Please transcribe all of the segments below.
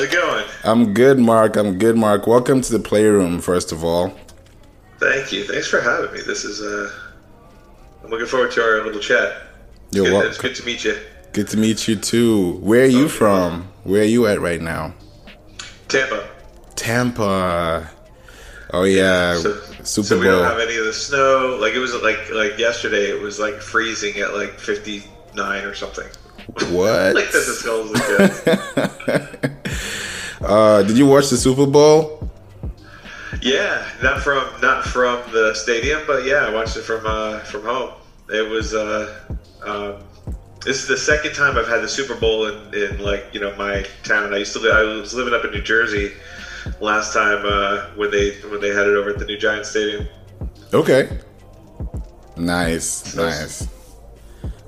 How's it going? I'm good, Mark. I'm good, Mark. Welcome to the Playroom, first of all. Thank you. Thanks for having me. This is uh, I'm looking forward to our little chat. You're good, welcome. It's good to meet you. Good to meet you too. Where are you from? Where are you at right now? Tampa. Tampa. Oh yeah, So, Super so we don't have any of the snow. Like it was like like yesterday. It was like freezing at like 59 or something. What? like this is cold as it gets. Uh, did you watch the Super Bowl? Yeah, not from not from the stadium, but yeah, I watched it from uh, from home. It was uh, um, this is the second time I've had the Super Bowl in, in like you know my town. I used to li- I was living up in New Jersey last time uh, when they when they had it over at the new Giant Stadium. Okay. Nice, nice.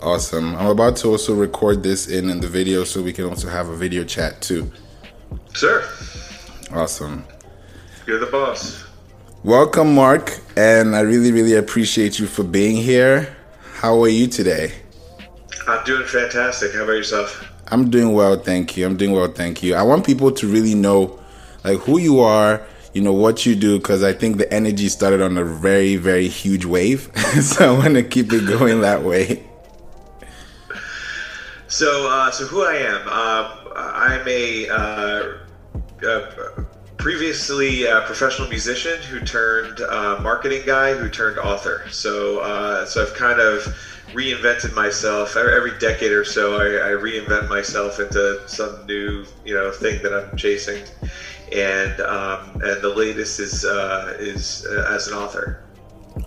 Awesome. I'm about to also record this in, in the video so we can also have a video chat too. Sir, Awesome. you're the boss. Welcome, Mark, and I really, really appreciate you for being here. How are you today? I'm doing fantastic. How about yourself? I'm doing well, thank you. I'm doing well, thank you. I want people to really know like who you are, you know what you do cuz I think the energy started on a very very huge wave. so I want to keep it going that way. So, uh, so who I am? Um, I'm a uh, uh, previously uh, professional musician who turned uh, marketing guy who turned author. So, uh, so I've kind of reinvented myself every, every decade or so. I, I reinvent myself into some new, you know, thing that I'm chasing. And um, and the latest is uh, is uh, as an author.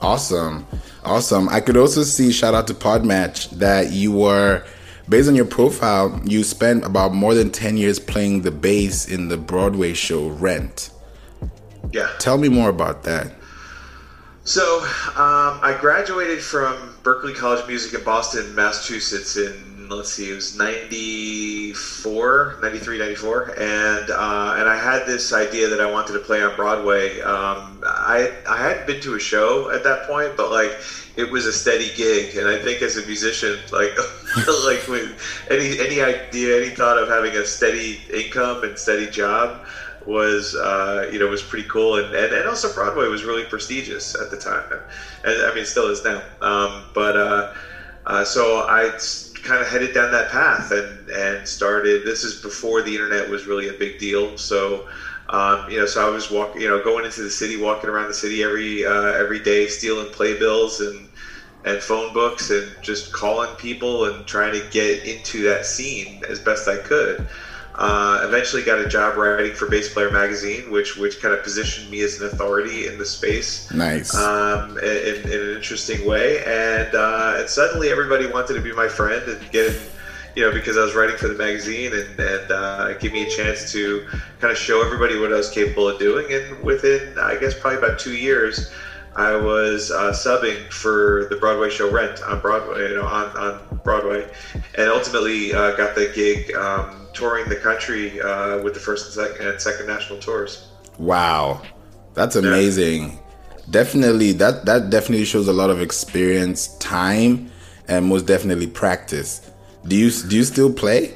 Awesome. Awesome. I could also see shout out to Podmatch that you were based on your profile, you spent about more than 10 years playing the bass in the Broadway show Rent. Yeah. Tell me more about that. So, um, I graduated from Berklee College of Music in Boston, Massachusetts in, let's see, it was 94, 93, 94. And, uh, and I had this idea that I wanted to play on Broadway. Um, I, I hadn't been to a show at that point, but like, it was a steady gig. And I think as a musician, like, like any, any idea, any thought of having a steady income and steady job, was uh, you know was pretty cool and, and, and also Broadway was really prestigious at the time and I mean still is now um, but uh, uh, so I kind of headed down that path and and started this is before the internet was really a big deal. So um, you know so I was walking you know going into the city walking around the city every uh, every day stealing playbills and and phone books and just calling people and trying to get into that scene as best I could uh, eventually got a job writing for Bass Player Magazine, which which kind of positioned me as an authority in the space. Nice. Um, in, in an interesting way, and uh, and suddenly everybody wanted to be my friend and get in, you know, because I was writing for the magazine and and uh, give me a chance to kind of show everybody what I was capable of doing. And within, I guess, probably about two years. I was uh, subbing for the Broadway show Rent on Broadway, you know, on, on Broadway, and ultimately uh, got the gig um, touring the country uh, with the first and second, and second national tours. Wow. That's amazing. Definitely that that definitely shows a lot of experience, time, and most definitely practice. Do you do you still play?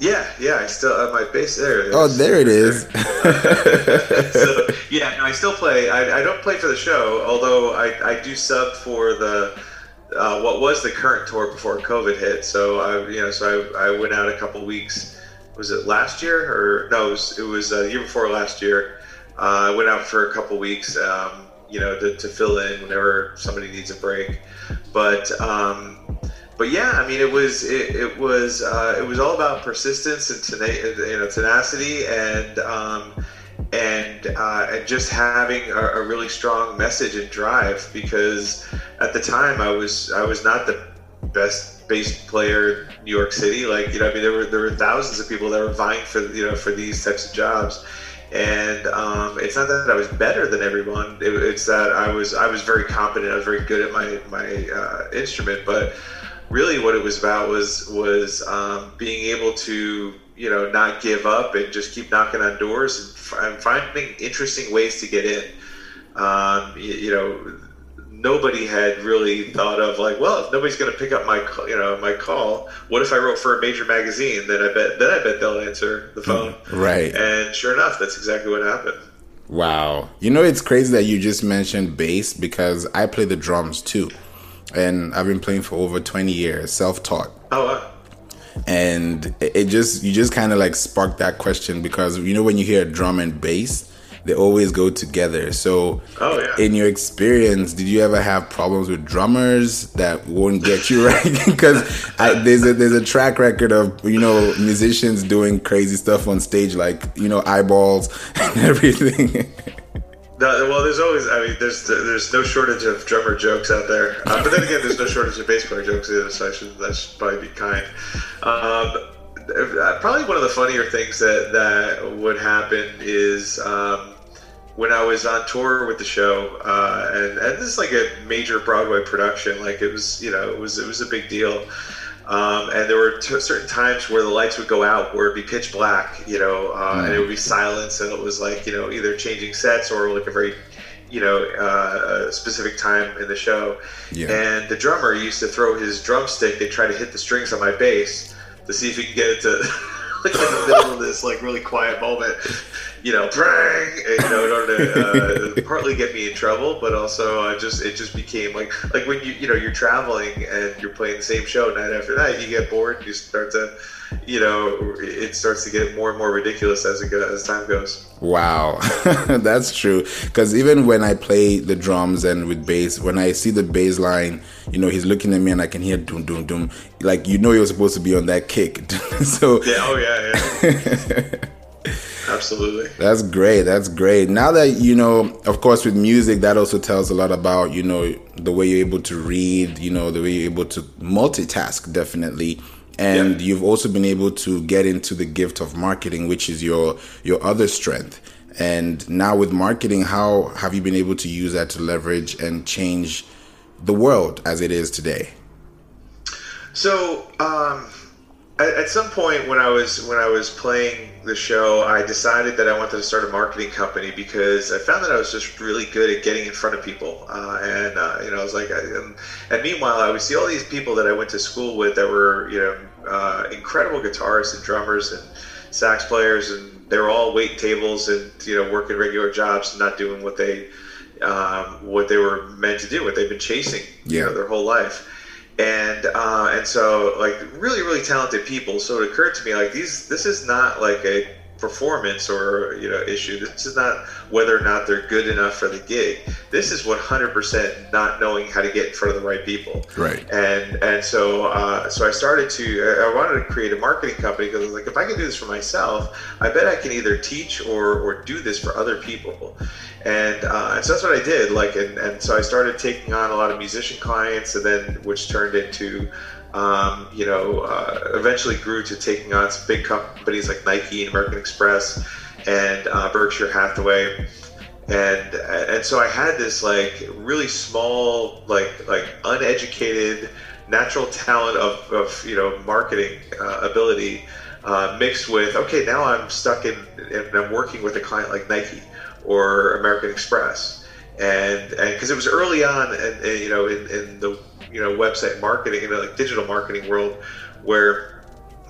Yeah, yeah, I still uh, my bass there. Oh, there it is. so yeah, no, I still play. I, I don't play for the show, although I, I do sub for the uh, what was the current tour before COVID hit. So I you know so I, I went out a couple weeks. Was it last year or no? It was it was uh, the year before last year. Uh, I went out for a couple weeks. Um, you know to, to fill in whenever somebody needs a break, but. Um, but yeah, I mean, it was it, it was uh, it was all about persistence and tena- you know tenacity and um, and uh, and just having a, a, really strong message and drive because at the time I was I was not the best bass player in New York City. Like you know, I mean, there were there were thousands of people that were vying for you know for these types of jobs. And um, it's not that I was better than everyone. It, it's that I was I was very competent. I was very good at my my uh, instrument, but really what it was about was was um, being able to you know not give up and just keep knocking on doors and, f- and finding interesting ways to get in. Um, you, you, know, nobody had really thought of like, well, if nobody's going to pick up my you know my call, what if I wrote for a major magazine? Then I bet then I bet they'll answer the mm, phone. Right. And sure enough, that's exactly what happened. Wow. You know, it's crazy that you just mentioned bass because I play the drums too. And I've been playing for over 20 years, self taught. Oh, wow. And it just, you just kind of like sparked that question because, you know, when you hear drum and bass, they always go together. So, oh, yeah. in your experience, did you ever have problems with drummers that won't get you right? Because there's a there's a track record of you know musicians doing crazy stuff on stage, like you know eyeballs and everything. No, well, there's always. I mean, there's there's no shortage of drummer jokes out there, uh, but then again, there's no shortage of bass player jokes either. So I should that should probably be kind. Um, probably one of the funnier things that that would happen is um, when I was on tour with the show, uh, and and this is like a major Broadway production. Like it was, you know, it was it was a big deal. Um, and there were t- certain times where the lights would go out, where it'd be pitch black, you know, uh, mm. and it would be silence, and it was like, you know, either changing sets or like a very, you know, uh, specific time in the show. Yeah. And the drummer used to throw his drumstick and try to hit the strings on my bass to see if he can get it to. like in the middle of this like really quiet moment, you know, prang, and, you know, in order to uh, partly get me in trouble, but also I just it just became like like when you you know you're traveling and you're playing the same show night after night, you get bored, you start to you know, it starts to get more and more ridiculous as it goes, as time goes. Wow, that's true. Because even when I play the drums and with bass, when I see the bass line, you know, he's looking at me and I can hear doom doom doom. Like you know, you're supposed to be on that kick. so yeah, oh yeah, yeah. Absolutely. That's great. That's great. Now that you know, of course, with music, that also tells a lot about you know the way you're able to read, you know, the way you're able to multitask. Definitely and yeah. you've also been able to get into the gift of marketing which is your your other strength. And now with marketing how have you been able to use that to leverage and change the world as it is today? So um, at, at, some point when i was when i was playing the show i decided that i wanted to start a marketing company because i found that i was just really good at getting in front of people. Uh, and uh, you know i was like I, and, and meanwhile i would see all these people that i went to school with that were you know uh, incredible guitarists and drummers and sax players, and they're all waiting tables and you know working regular jobs and not doing what they um, what they were meant to do, what they've been chasing yeah. you know, their whole life. And uh, and so like really really talented people. So it occurred to me like these this is not like a performance or you know issue. This is not whether or not they're good enough for the gig. This is 100% not knowing how to get in front of the right people. Right. And and so uh, so I started to I wanted to create a marketing company because I was like if I can do this for myself, I bet I can either teach or or do this for other people. And, uh, and so that's what I did. Like and, and so I started taking on a lot of musician clients, and then which turned into um, you know, uh, eventually grew to taking on some big companies like Nike and American Express and uh, Berkshire Hathaway. And, and so I had this like really small, like, like uneducated, natural talent of, of you know, marketing uh, ability uh, mixed with, okay, now I'm stuck in, and I'm working with a client like Nike or American Express. And, and because it was early on, and, and you know, in, in the you know website marketing and like digital marketing world where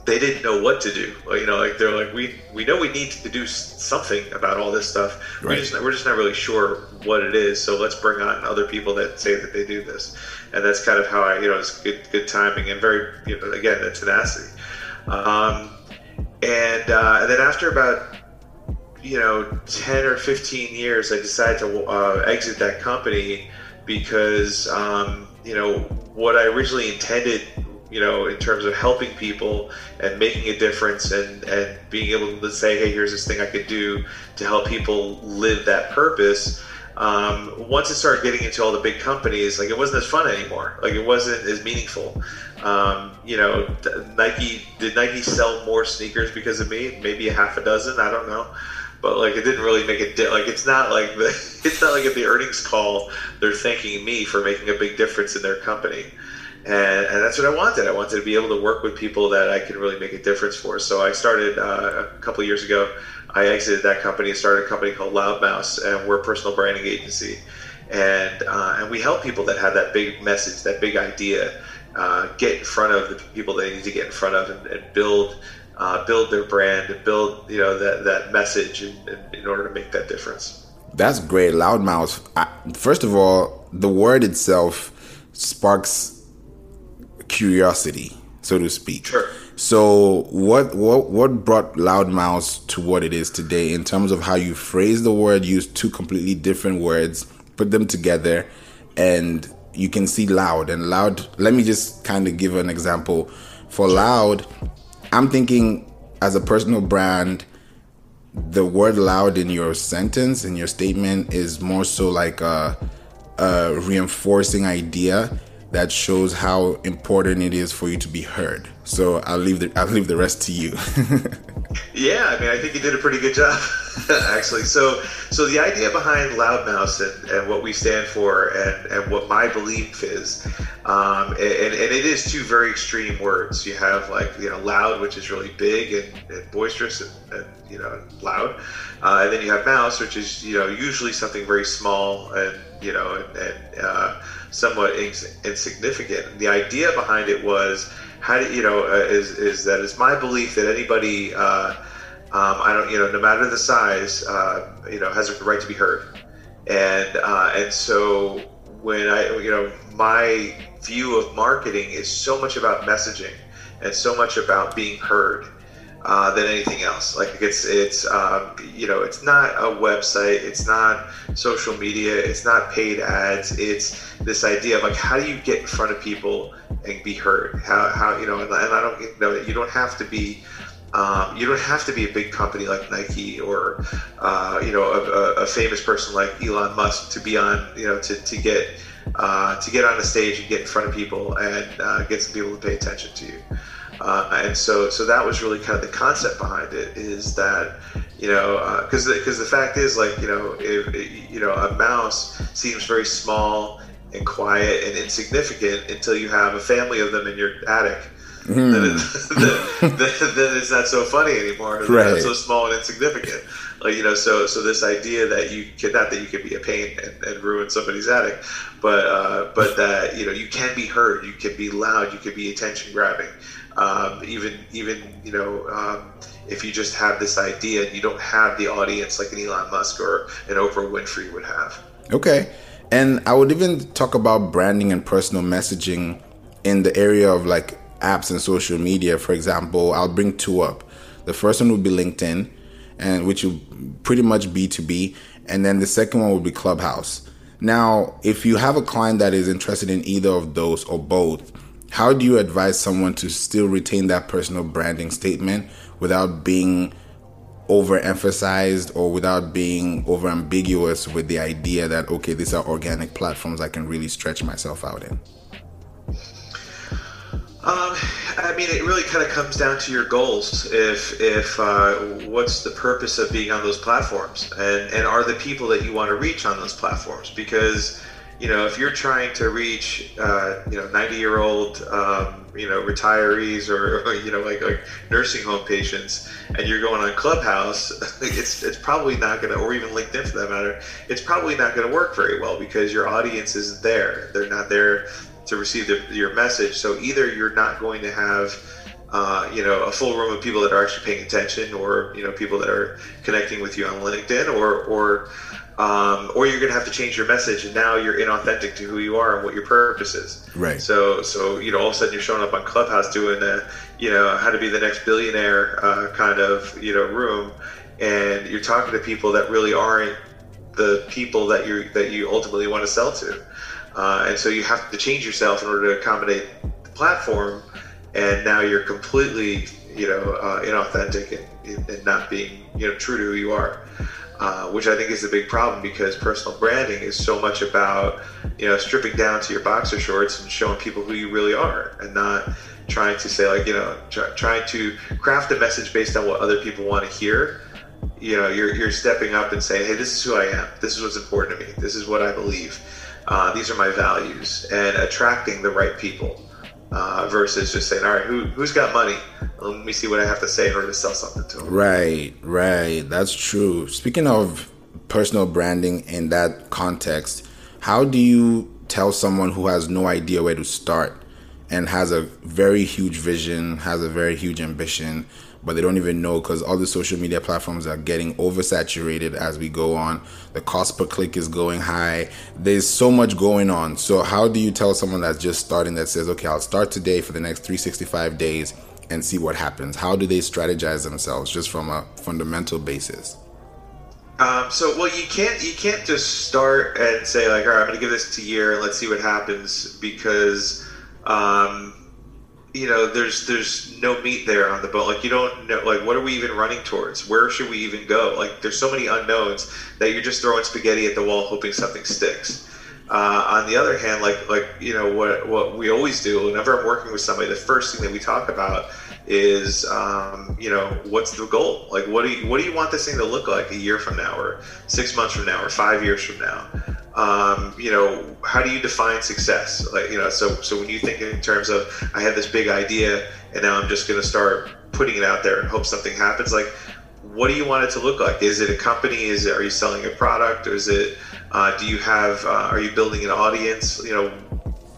they didn't know what to do. You know, like they're like, we we know we need to do something about all this stuff. Right. We just we're just not really sure what it is. So let's bring on other people that say that they do this, and that's kind of how I you know it's good good timing and very you know again the tenacity. Um, and uh, and then after about you know 10 or 15 years, I decided to uh, exit that company because um, you know what I originally intended you know in terms of helping people and making a difference and and being able to say hey here's this thing I could do to help people live that purpose um, once it started getting into all the big companies like it wasn't as fun anymore. Like it wasn't as meaningful. Um, you know Nike did Nike sell more sneakers because of me? Maybe a half a dozen? I don't know but like it didn't really make a di- like it's not like the it's not like at the earnings call they're thanking me for making a big difference in their company. And, and that's what i wanted. I wanted to be able to work with people that i could really make a difference for. So i started uh, a couple years ago i exited that company and started a company called loudmouse and we're a personal branding agency. And uh, and we help people that have that big message, that big idea, uh, get in front of the people they need to get in front of, and, and build uh, build their brand and build you know that that message in, in, in order to make that difference. That's great, Loudmouse. First of all, the word itself sparks curiosity, so to speak. Sure. So, what what what brought Loudmouse to what it is today in terms of how you phrase the word, use two completely different words, put them together, and you can see loud and loud. Let me just kind of give an example. For loud, I'm thinking as a personal brand, the word loud in your sentence, in your statement, is more so like a, a reinforcing idea that shows how important it is for you to be heard. So I'll leave the I'll leave the rest to you. yeah, I mean, I think you did a pretty good job, actually. So, so the idea behind Loudmouse and, and what we stand for, and, and what my belief is, um, and, and it is two very extreme words. You have like you know loud, which is really big and, and boisterous and, and, you know loud, uh, and then you have mouse, which is you know usually something very small and you know and, and uh, somewhat ins- insignificant. And the idea behind it was how do you know uh, is is that it's my belief that anybody uh, um, I don't you know no matter the size uh, you know has a right to be heard. And uh, and so when I you know my view of marketing is so much about messaging and so much about being heard uh, than anything else. Like it's it's um, you know it's not a website, it's not social media, it's not paid ads. It's this idea of like how do you get in front of people and be heard? How how you know and, I don't you know you don't have to be. Um, you don't have to be a big company like Nike or uh, you know a, a, famous person like Elon Musk to be on you know to, to get uh, to get on a stage and get in front of people and uh, get some people to pay attention to you. Uh, and so, so that was really kind of the concept behind it is that, you know, because uh, because the, the, fact is, like, you know, if you know, a mouse seems very small and quiet and insignificant until you have a family of them in your attic. Mm. Then, it, then, then, then, it's not so funny anymore. Right. It's so small and insignificant. Like you know, so so this idea that you can not that you can be a pain and, and ruin somebody's attic, but uh, but that you know you can be heard, you can be loud, you can be attention grabbing. Um, even even you know um, if you just have this idea and you don't have the audience like an Elon Musk or an Oprah Winfrey would have. Okay, and I would even talk about branding and personal messaging in the area of like apps and social media. For example, I'll bring two up. The first one would be LinkedIn, and which will pretty much B two B, and then the second one would be Clubhouse. Now, if you have a client that is interested in either of those or both, how do you advise someone to still retain that personal branding statement without being overemphasized or without being over ambiguous with the idea that okay these are organic platforms i can really stretch myself out in um, I mean, it really kind of comes down to your goals. If if uh, what's the purpose of being on those platforms, and and are the people that you want to reach on those platforms? Because you know, if you're trying to reach, uh, you know, 90 year old, um, you know, retirees or, you know, like, like nursing home patients, and you're going on Clubhouse, it's it's probably not going to, or even LinkedIn for that matter, it's probably not going to work very well because your audience isn't there. They're not there to receive the, your message. So either you're not going to have, uh, you know, a full room of people that are actually paying attention, or you know, people that are connecting with you on LinkedIn, or or um, or you're going to have to change your message, and now you're inauthentic to who you are and what your purpose is. Right. So, so you know, all of a sudden you're showing up on Clubhouse doing a, you know, how to be the next billionaire uh, kind of, you know, room, and you're talking to people that really aren't the people that you that you ultimately want to sell to, uh, and so you have to change yourself in order to accommodate the platform, and now you're completely, you know, uh, inauthentic and, and not being, you know, true to who you are. Uh, which I think is a big problem because personal branding is so much about you know stripping down to your boxer shorts and showing people who you really are, and not trying to say like you know try, trying to craft a message based on what other people want to hear. You know, you're you're stepping up and saying, hey, this is who I am. This is what's important to me. This is what I believe. Uh, these are my values, and attracting the right people uh, versus just saying, all right, who, who's got money? Let me see what I have to say in order to sell something to them. Right, right. That's true. Speaking of personal branding in that context, How do you tell someone who has no idea where to start and has a very huge vision, has a very huge ambition, but they don't even know because all the social media platforms are getting oversaturated as we go on. The cost per click is going high. There's so much going on. So, how do you tell someone that's just starting that says, okay, I'll start today for the next 365 days and see what happens? How do they strategize themselves just from a fundamental basis? Um, so well, you can't you can't just start and say like, all right, I'm going to give this a year and let's see what happens because um, you know there's there's no meat there on the bone. Like you don't know like what are we even running towards? Where should we even go? Like there's so many unknowns that you're just throwing spaghetti at the wall hoping something sticks. Uh, on the other hand, like like you know what what we always do whenever I'm working with somebody, the first thing that we talk about is um, you know what's the goal like what do you what do you want this thing to look like a year from now or six months from now or five years from now um, you know how do you define success? Like you know so so when you think in terms of i have this big idea and now i'm just going to start putting it out there and hope something happens like what do you want it to look like? Is it a company? Is it are you selling a product? Or is it uh, do you have uh, are you building an audience? You know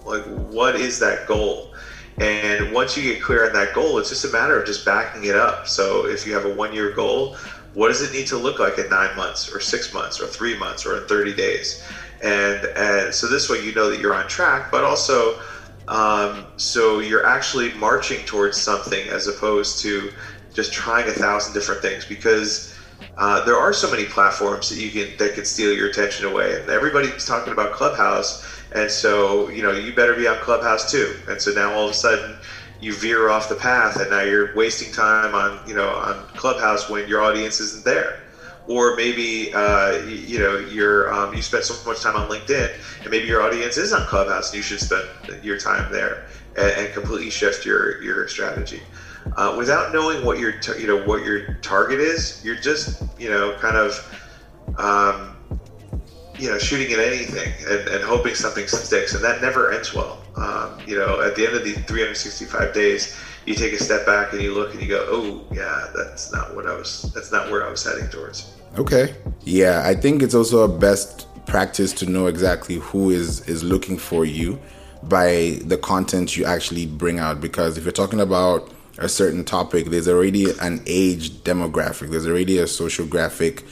like what is that goal? And once you get clear on that goal, it's just a matter of just backing it up. So if you have a one year goal, what does it need to look like in nine months or six months or three months or in 30 days? And, and so this way you know that you're on track, but also um, so you're actually marching towards something as opposed to just trying a thousand different things because uh, there are so many platforms that you can that can steal your attention away. And everybody's talking about Clubhouse and so, you know, you better be on Clubhouse too. And so now all of a sudden you veer off the path and now you're wasting time on, you know, on Clubhouse when your audience isn't there. Or maybe, uh, you, know, you're, um, you spend so much time on LinkedIn and maybe your audience is on Clubhouse and you should spend your time there and, and completely shift your, your strategy. Uh, without knowing what your, you know, what your target is, you're just, you know, kind of, um, you know, shooting at anything and, and hoping something sticks, and that never ends well. Um, you know, at the end of the 365 days, you take a step back and you look and you go, "Oh, yeah, that's not what I was. That's not where I was heading towards." Okay, yeah, I think it's also a best practice to know exactly who is is looking for you by the content you actually bring out. Because if you're talking about a certain topic, there's already an age demographic. There's already a social graphic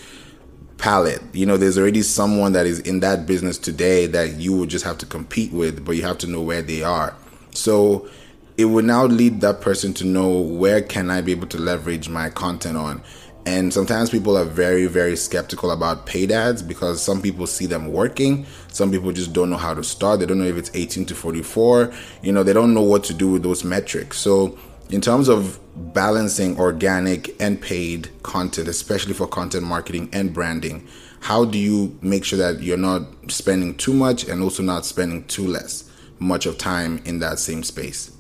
palette. You know, there's already someone that is in that business today that you would just have to compete with, but you have to know where they are. So it would now lead that person to know where can I be able to leverage my content on. And sometimes people are very, very skeptical about paid ads because some people see them working. Some people just don't know how to start. They don't know if it's 18 to 44. You know, they don't know what to do with those metrics. So in terms of balancing organic and paid content, especially for content marketing and branding, how do you make sure that you're not spending too much and also not spending too less much of time in that same space?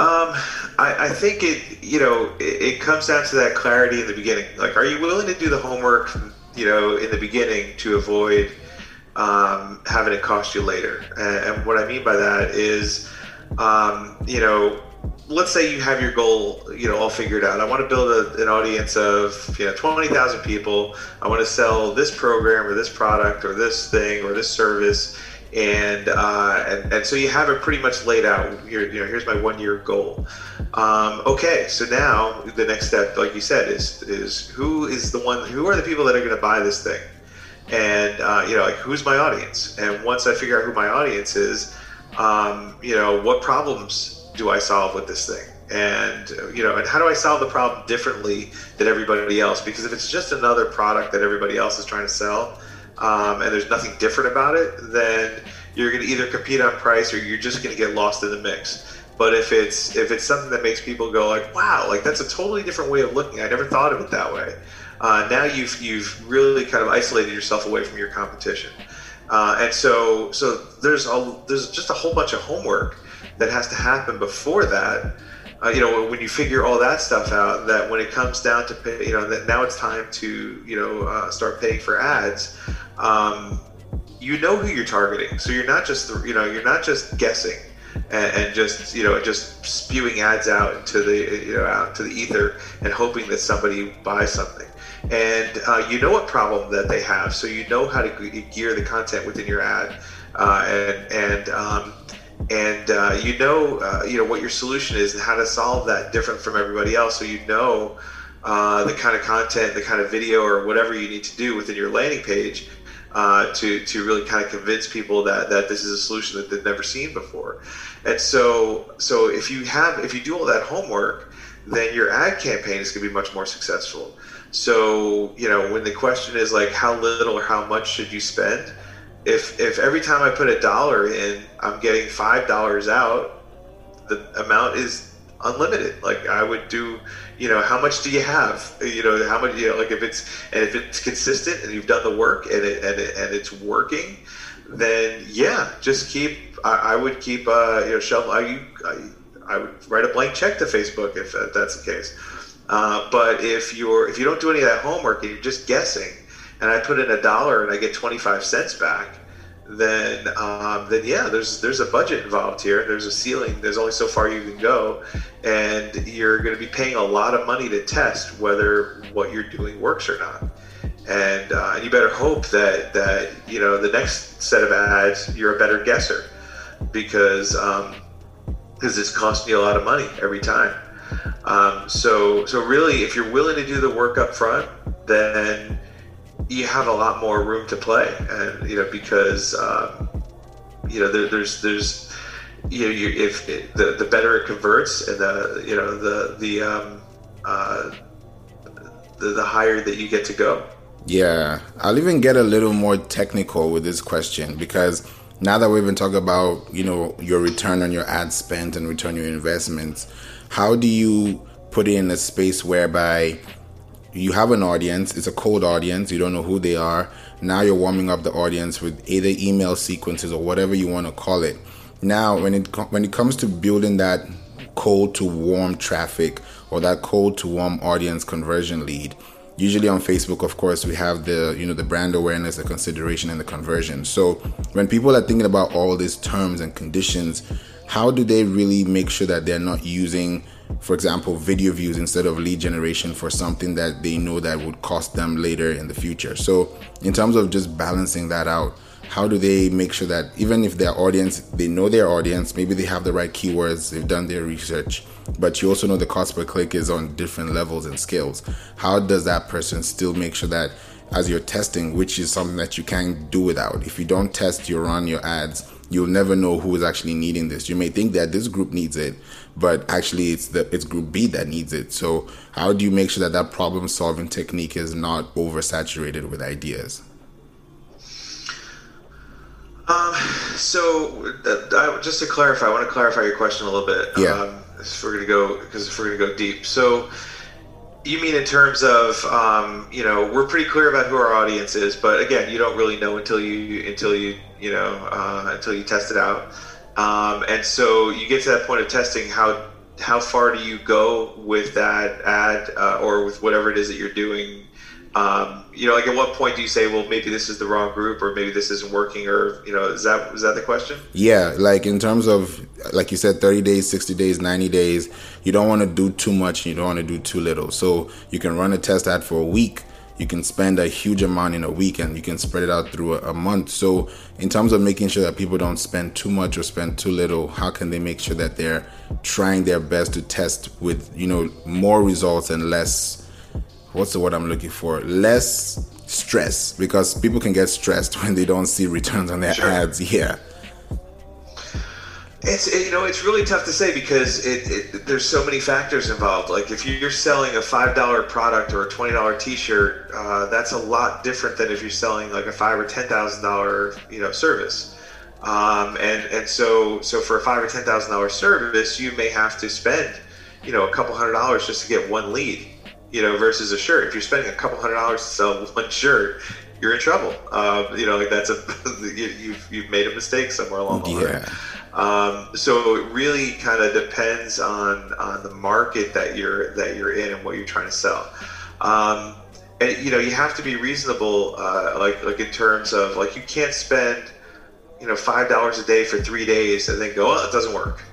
Um, I, I, think it, you know, it, it, comes down to that clarity in the beginning. Like, are you willing to do the homework, you know, in the beginning to avoid um, having it cost you later? And, and, what I mean by that is, um, you know, let's say you have your goal, you know, all figured out. I want to build a, an audience of, you know, 20,000 people. I want to sell this program or this product or this thing or this service. And, uh, and, and so you have it pretty much laid out. Here, you know, here's my one year goal. Um, okay, so now the next step, like you said, is is who is the one? Who are the people that are going to buy this thing? And uh, you know, like who's my audience? And once I figure out who my audience is, um, you know, what problems do I solve with this thing? And you know, and how do I solve the problem differently than everybody else? Because if it's just another product that everybody else is trying to sell, um, and there's nothing different about it, then you're going to either compete on price or you're just going to get lost in the mix. But if it's if it's something that makes people go like, wow, like that's a totally different way of looking. I never thought of it that way. Uh, now you've you've really kind of isolated yourself away from your competition, uh, and so so there's a there's just a whole bunch of homework that has to happen before that. Uh, you know, when you figure all that stuff out, that when it comes down to pay, you know, that now it's time to you know uh, start paying for ads. Um, you know who you're targeting, so you're not just you know you're not just guessing and, and, just you know just spewing ads out into the you know out to the ether and hoping that somebody buys something. and uh, you know what problem that they have, so you know how to gear the content within your ad, uh, and and um, and uh, you know uh, you know what your solution is and how to solve that different from everybody else, so you know uh, the kind of content, the kind of video, or whatever you need to do within your landing page. Uh, to, to really kind of convince people that, that this is a solution that they've never seen before. And so so if you have if you do all that homework, then your ad campaign is going to be much more successful. So, you know, when the question is like how little or how much should you spend? If if every time I put a dollar in, I'm getting five dollars out, the amount is unlimited. Like I would do, you know, how much do you have? You know, how much you know, like if it's and if it's consistent and you've done the work and it and, it, and it's working, then yeah, just keep. I, I would keep, uh, you know, shovel. I, I I would write a blank check to Facebook if that's the case. Uh, but if you're if you don't do any of that homework and you're just guessing, and I put in a dollar and I get 25 cents back, then um, then yeah, there's there's a budget involved here. There's a ceiling. There's only so far you can go, and you're going to be paying a lot of money to test whether what you're doing works or not. And, uh, and you better hope that that you know the next set of ads you're a better guesser because um, because it's costing you a lot of money every time. Um, so, so really, if you're willing to do the work up front, then you have a lot more room to play, and you know because um, you know there, there's there's you know you, if it, the the better it converts, and the you know the the um, uh, the, the higher that you get to go. Yeah, I'll even get a little more technical with this question because now that we've been talking about you know your return on your ad spend and return on your investments how do you put it in a space whereby you have an audience it's a cold audience you don't know who they are. Now you're warming up the audience with either email sequences or whatever you want to call it. Now when it when it comes to building that cold to warm traffic or that cold to warm audience conversion lead usually on facebook of course we have the you know the brand awareness the consideration and the conversion. So when people are thinking about all these terms and conditions how do they really make sure that they're not using for example video views instead of lead generation for something that they know that would cost them later in the future. So in terms of just balancing that out how do they make sure that even if their audience they know their audience maybe they have the right keywords they've done their research but you also know the cost per click is on different levels and scales. How does that person still make sure that as you're testing which is something that you can't do without? If you don't test your run your ads you'll never know who is actually needing this. You may think that this group needs it but actually it's the it's group b that needs it so how do you make sure that that problem solving technique is not oversaturated with ideas um, so uh, just to clarify, I want to clarify your question a little bit. Yeah. Um, if we're gonna go, because if we're gonna go deep, so you mean in terms of, um, you know, we're pretty clear about who our audience is, but again, you don't really know until you until you you know uh, until you test it out. Um, and so you get to that point of testing. How how far do you go with that ad uh, or with whatever it is that you're doing? um, you know, like at what point do you say, well, maybe this is the wrong group, or maybe this isn't working, or you know, is that is that the question? Yeah, like in terms of like you said, thirty days, sixty days, ninety days. You don't want to do too much. You don't want to do too little. So you can run a test ad for a week. You can spend a huge amount in a week, and you can spread it out through a, a month. So in terms of making sure that people don't spend too much or spend too little, how can they make sure that they're trying their best to test with you know more results and less what's the word I'm looking for? Less stress because people can get stressed when they don't see returns on their sure. ads. Yeah. It's you know it's really tough to say because it, it, there's so many factors involved. Like if you're selling a five dollar product or a twenty dollar T-shirt, uh, that's a lot different than if you're selling like a five or ten thousand dollar you know service. Um, and and so so for a five or ten thousand dollar service, you may have to spend you know a couple hundred dollars just to get one lead you know, versus a shirt. If you're spending a couple hundred dollars to sell one shirt, you're in trouble. Um, you know, like that's a you, have you've, you've made a mistake somewhere along the yeah. line. Um, so it really kind of depends on on the market that you're that you're in and what you're trying to sell. Um, and you know, you have to be reasonable, uh, like like in terms of like you can't spend you know five dollars a day for three days and then go, oh, it doesn't work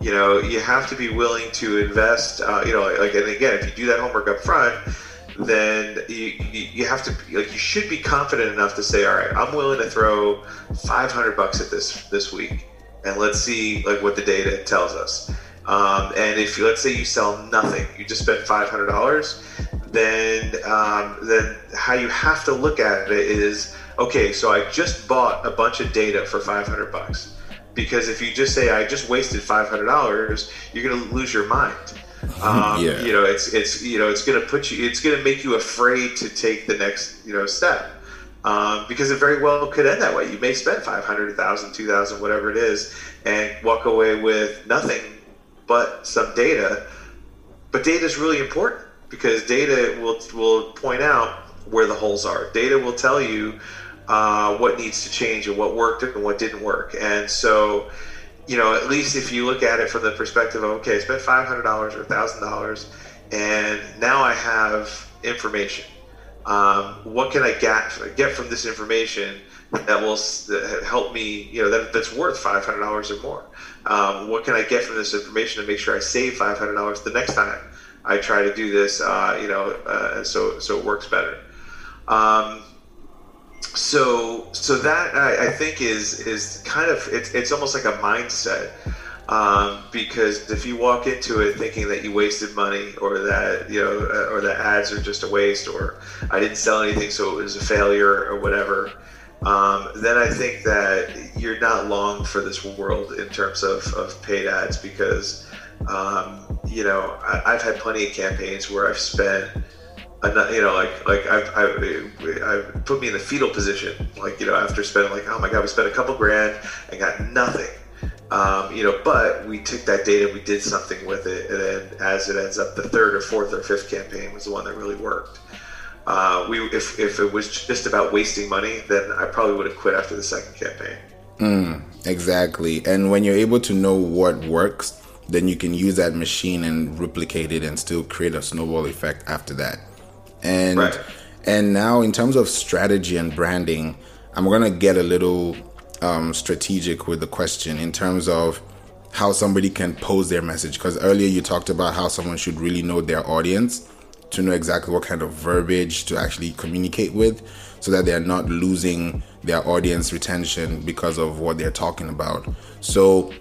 you know you have to be willing to invest uh, you know like and again if you do that homework up front then you, you, have to like you should be confident enough to say, all right, I'm willing to throw 500 bucks at this this week, and let's see like what the data tells us. Um, and if you, let's say you sell nothing, you just spent five hundred dollars, then um, then how you have to look at it is okay. So I just bought a bunch of data for five hundred bucks, because if you just say I just wasted five hundred dollars, you're going to lose your mind. Um, yeah. You know, it's it's you know it's going to put you, it's to make you afraid to take the next you know step. Um, because it very well could end that way. You may spend 500, 1,000, 2,000, whatever it is, and walk away with nothing but some data. But data is really important because data will will point out where the holes are. Data will tell you uh, what needs to change and what worked and what didn't work. And so, you know, at least if you look at it from the perspective of okay, I spent five hundred dollars or thousand dollars, and now I have information. Um, what can I get get from this information that will help me? You know, that, that's worth five hundred dollars or more. Um, what can I get from this information to make sure I save five hundred dollars the next time I try to do this? Uh, you know, uh, so so it works better. Um, so so that I, I, think is is kind of it's it's almost like a mindset. Um, because if you walk into it thinking that you wasted money or that you know or that ads are just a waste or I didn't sell anything so it was a failure or whatever um, then I think that you're not long for this world in terms of, of paid ads because, um, you know, I, have had plenty of campaigns where I've spent, you know, like like I've, I've, I've, put me in the fetal position, like you know, after spending like oh my god, we spent a couple grand and got nothing. Um, you know, but we took that data, we did something with it, and then as it ends up, the third or fourth or fifth campaign was the one that really worked. Uh, we if, if it was just about wasting money, then I probably would have quit after the second campaign. Mm, exactly. And when you're able to know what works, then you can use that machine and replicate it and still create a snowball effect after that. And right. and now in terms of strategy and branding, I'm gonna get a little um, strategic with the question in terms of how somebody can pose their message. Because earlier you talked about how someone should really know their audience to know exactly what kind of verbiage to actually communicate with so that they're not losing their audience retention because of what they're talking about. So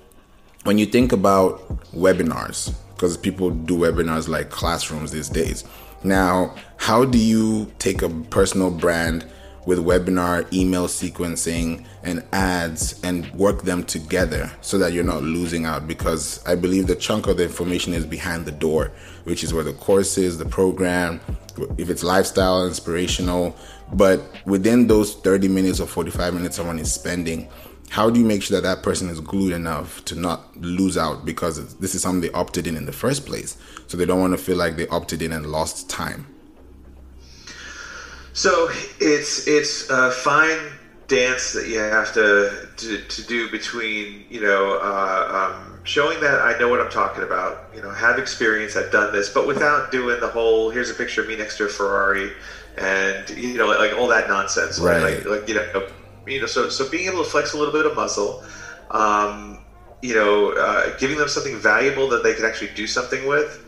when you think about webinars, because people do webinars like classrooms these days. Now, how do you take a personal brand with webinar, email sequencing, and ads and work them together so that you're not losing out. Because I believe the chunk of the information is behind the door, which is where the course is, the program, if it's lifestyle, inspirational. But within those 30 minutes or 45 minutes someone is spending, how do you make sure that that person is glued enough to not lose out because this is something they opted in in the first place so they don't want to feel like they opted in and lost time so it's it's a fine dance that you have to to, to do between you know uh, um, showing that I know what I'm talking about, you know, have experience, I've done this, but without doing the whole here's a picture of me next to a Ferrari and you know like, all that nonsense, right? Like, like you know, you know, so so being able to flex a little bit of muscle. Um, you know, uh, giving them something valuable that they can actually do something with.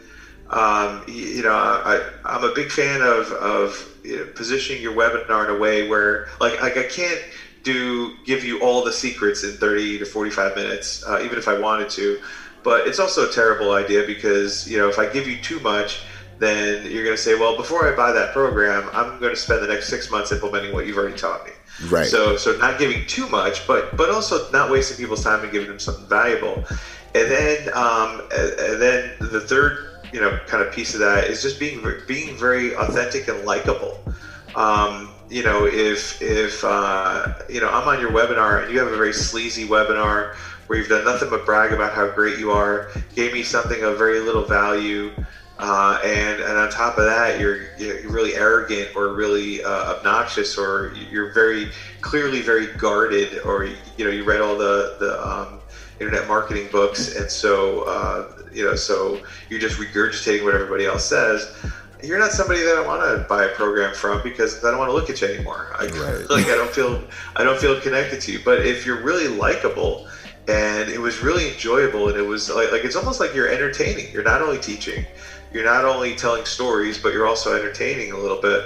Um, you, you, know, I, I'm a big fan of, of you know, positioning your webinar in a way where like like I can't do give you all the secrets in 30 to 45 minutes, uh, even if I wanted to. But it's also a terrible idea because you know if I give you too much, then you're going to say, well, before I buy that program, I'm going to spend the next six months implementing what you've already taught me. Right. So so not giving too much, but but also not wasting people's time and giving them something valuable. And then um, and then the third you know kind of piece of that is just being being very authentic and likable. Um, you know, if if uh, you know I'm on your webinar and you have a very sleazy webinar where you've done nothing but brag about how great you are, gave me something of very little value, uh, and and on top of that, you're you're really arrogant or really uh, obnoxious, or you're very clearly very guarded, or you know you read all the the um, internet marketing books, and so uh, you know, so you're just regurgitating what everybody else says. You're not somebody that I want to buy a program from because I don't want to look at you anymore. I, right. like I don't feel I don't feel connected to you. But if you're really likable and it was really enjoyable and it was like, like it's almost like you're entertaining. You're not only teaching, you're not only telling stories, but you're also entertaining a little bit.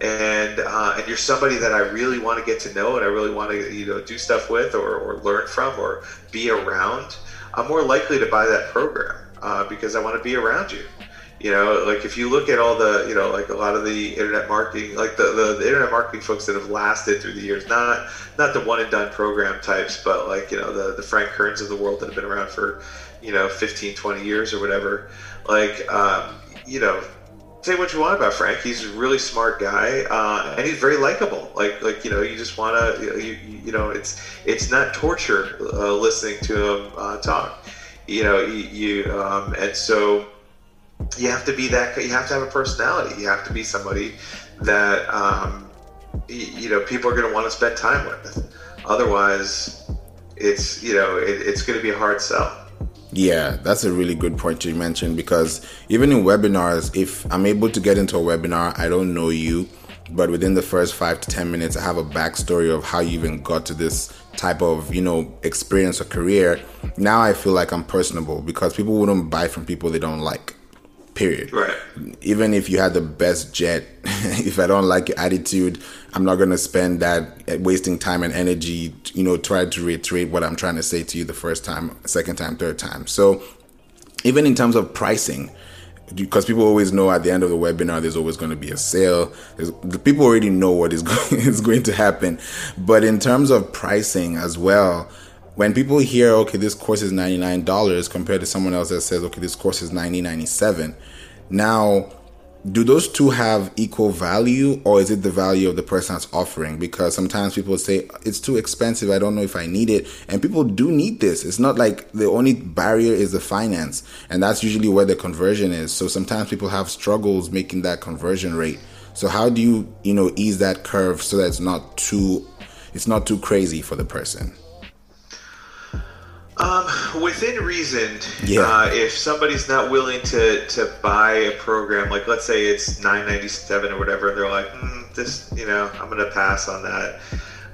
And uh, and you're somebody that I really want to get to know, and I really want to you know do stuff with, or, or learn from, or be around. I'm more likely to buy that program uh, because I want to be around you. You know, like if you look at all the, you know, like a lot of the internet marketing, like the, the, the, internet marketing folks that have lasted through the years, not not the one and done program types, but like, you know, the, the Frank Kerns of the world that have been around for, you know, 15, 20 years or whatever. Like, um, you know, say what you want about Frank. He's a really smart guy, uh, and he's very likable. Like, like you know, you just want to, you, you know, it's it's not torture uh, listening to him uh, talk. You know, you, you um, and so you have to be that you have to have a personality you have to be somebody that um, you know people are going to want to spend time with otherwise it's you know it, it's going to be a hard sell yeah, that's a really good point you mentioned because even in webinars, if I'm able to get into a webinar, I don't know you, but within the first five to 10 minutes, I have a backstory of how you even got to this type of, you know, experience or career. Now I feel like I'm personable because people wouldn't buy from people they don't like period. Right. Even if you had the best jet, if I don't like your attitude, I'm not going to spend that eh, wasting time and energy, you know, try to reiterate what I'm trying to say to you the first time, second time, third time. So even in terms of pricing, because people always know at the end of the webinar there's always going to be a sale the people already know what is going, is going to happen but in terms of pricing as well when people hear, okay, this course is $99 compared to someone else that says, okay, this course is $90.97, now, do those two have equal value or is it the value of the person that's offering? Because sometimes people say, it's too expensive, I don't know if I need it. And people do need this. It's not like the only barrier is the finance. And that's usually where the conversion is. So sometimes people have struggles making that conversion rate. So how do you, you know, ease that curve so that it's not too it's not too crazy for the person? Um, within reason, yeah. Uh, if somebody's not willing to, to buy a program, like let's say it's nine ninety seven or whatever, and they're like, mm, this, you know, I'm gonna pass on that.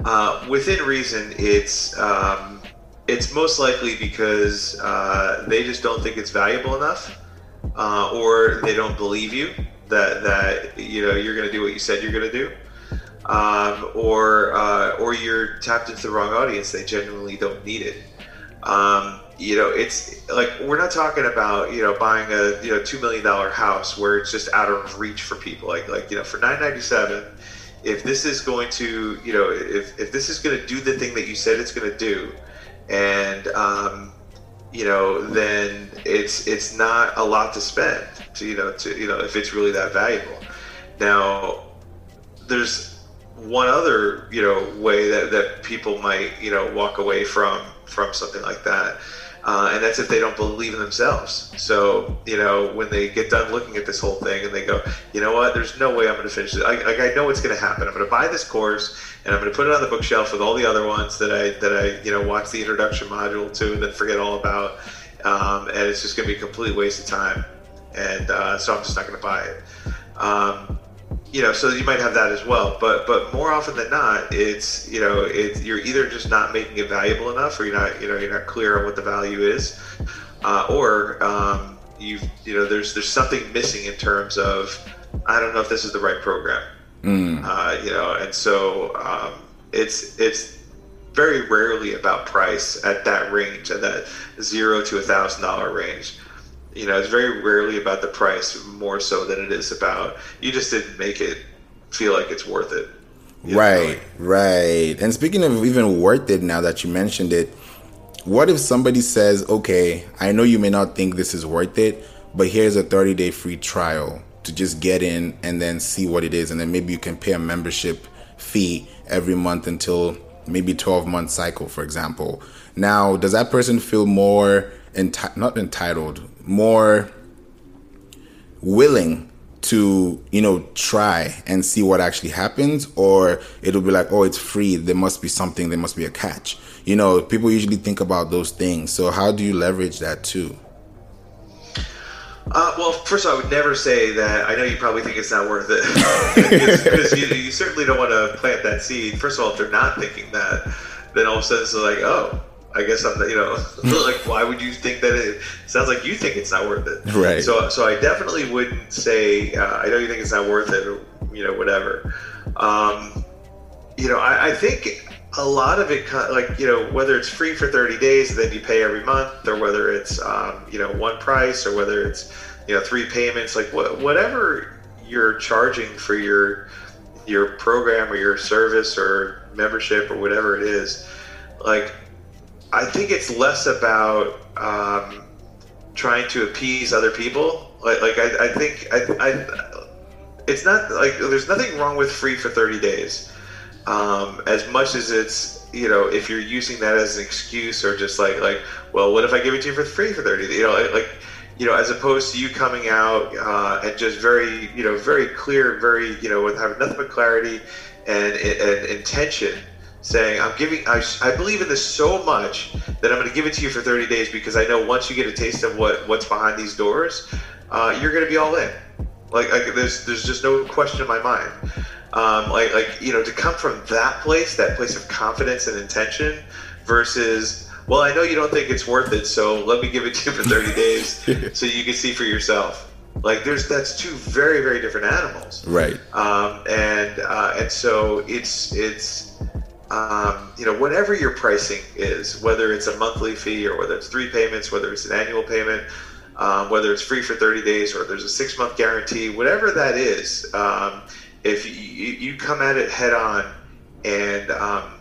Uh, within reason, it's um, it's most likely because uh, they just don't think it's valuable enough, uh, or they don't believe you that that you know you're gonna do what you said you're gonna do. Um, or uh, or you're tapped into the wrong audience. They genuinely don't need it. Um, you know, it's like we're not talking about you know buying a you know two million dollar house where it's just out of reach for people. Like like you know for nine ninety seven, if this is going to you know if if this is going to do the thing that you said it's going to do, and um, you know then it's it's not a lot to spend to you know to you know if it's really that valuable. Now there's one other you know way that that people might you know walk away from from something like that. Uh, and that's if they don't believe in themselves. So, you know, when they get done looking at this whole thing and they go, you know what, there's no way I'm going to finish it. I, like, I know what's going to happen. I'm going to buy this course and I'm going to put it on the bookshelf with all the other ones that I, that I, you know, watch the introduction module to and then forget all about. Um, and it's just going to be a complete waste of time. And uh, so I'm just not going to buy it. Um, you know, so you might have that as well. But but more often than not, it's you know, it's you're either just not making it valuable enough, or you're not you know you're not clear on what the value is, uh, or um, you you know there's there's something missing in terms of I don't know if this is the right program. Mm. Uh, you know, and so um, it's it's very rarely about price at that range, at that zero to a thousand dollar range you know, it's very rarely about the price more so than it is about you just didn't make it feel like it's worth it. Right, know? right. And speaking of even worth it, now that you mentioned it, what if somebody says, okay, I know you may not think this is worth it, but here's a 30 day free trial to just get in and then see what it is. And then maybe you can pay a membership fee every month until maybe 12 month cycle, for example. Now, does that person feel more enti- not entitled, more willing to you know try and see what actually happens or it'll be like oh it's free there must be something there must be a catch you know people usually think about those things so how do you leverage that too uh, well, first of all, I would never say that. I know you probably think it's not worth it because you, you, certainly don't want to plant that seed. First of all, if they're not thinking that, then all of a sudden it's like, oh, I guess I'm, you know, like, why would you think that it sounds like you think it's not worth it? Right. So, so I definitely wouldn't say, uh, I know you think it's not worth it, or, you know, whatever. Um, you know, I, I think a lot of it, like, you know, whether it's free for 30 days and then you pay every month, or whether it's, um, you know, one price, or whether it's, you know, three payments, like, wh- whatever you're charging for your, your program or your service or membership or whatever it is, like I think it's less about um, trying to appease other people. Like, like I, I think I, I, it's not like there's nothing wrong with free for 30 days. Um, as much as it's you know if you're using that as an excuse or just like like well what if I give it to you for free for 30 days? You know like you know as opposed to you coming out uh, and just very you know very clear very you know with having nothing but clarity and, and intention saying, I'm giving, I, I believe in this so much that I'm going to give it to you for 30 days because I know once you get a taste of what, what's behind these doors, uh, you're going to be all in. Like, like, there's, there's just no question in my mind. Um, like, like, you know, to come from that place, that place of confidence and intention versus, well, I know you don't think it's worth it, so let me give it to you for 30 days so you can see for yourself. Like there's that's two very very different animals, right? Um, and uh, and so it's it's um, you know, whatever your pricing is, whether it's a monthly fee or whether it's three payments, whether it's an annual payment, um, whether it's free for 30 days or there's a six month guarantee, whatever that is, um, if you, you, come at it head on and, um,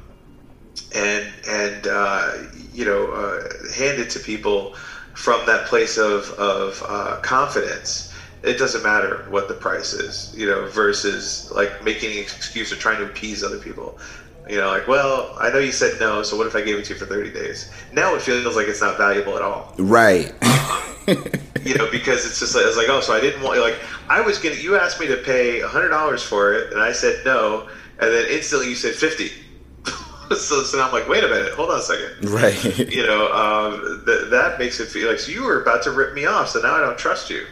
and, and, uh, you know, uh, hand it to people from that place of, of uh, confidence, it doesn't matter what the price is, you know, versus like making an excuse or trying to appease other people. You know, like, well, I know you said no, so what if I gave it to you for 30 days? Now it feels like it's not valuable at all. Right. you know, because it's just like, it's like, oh, so I didn't want, like, I was going to, you asked me to pay $100 for it, and I said no, and then instantly you said 50 so, so now I'm like, wait a minute, hold on a second. Right. You know, um, th- that makes it feel like, so you were about to rip me off, so now I don't trust you.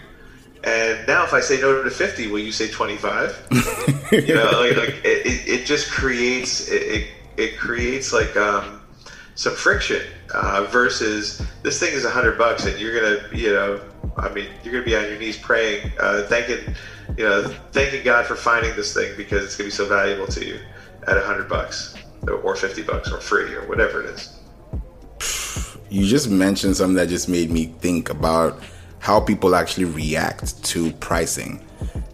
And now, if I say no to fifty, will you say twenty five? you know, like, like it, it, just creates it, it, creates like um, some friction uh, versus this thing is a hundred bucks and you're gonna you know I mean you're gonna be on your knees praying, uh, thanking you know thanking God for finding this thing because it's gonna be so valuable to you at a hundred bucks or fifty bucks or free or whatever it is. You just mentioned something that just made me think about how people actually react to pricing.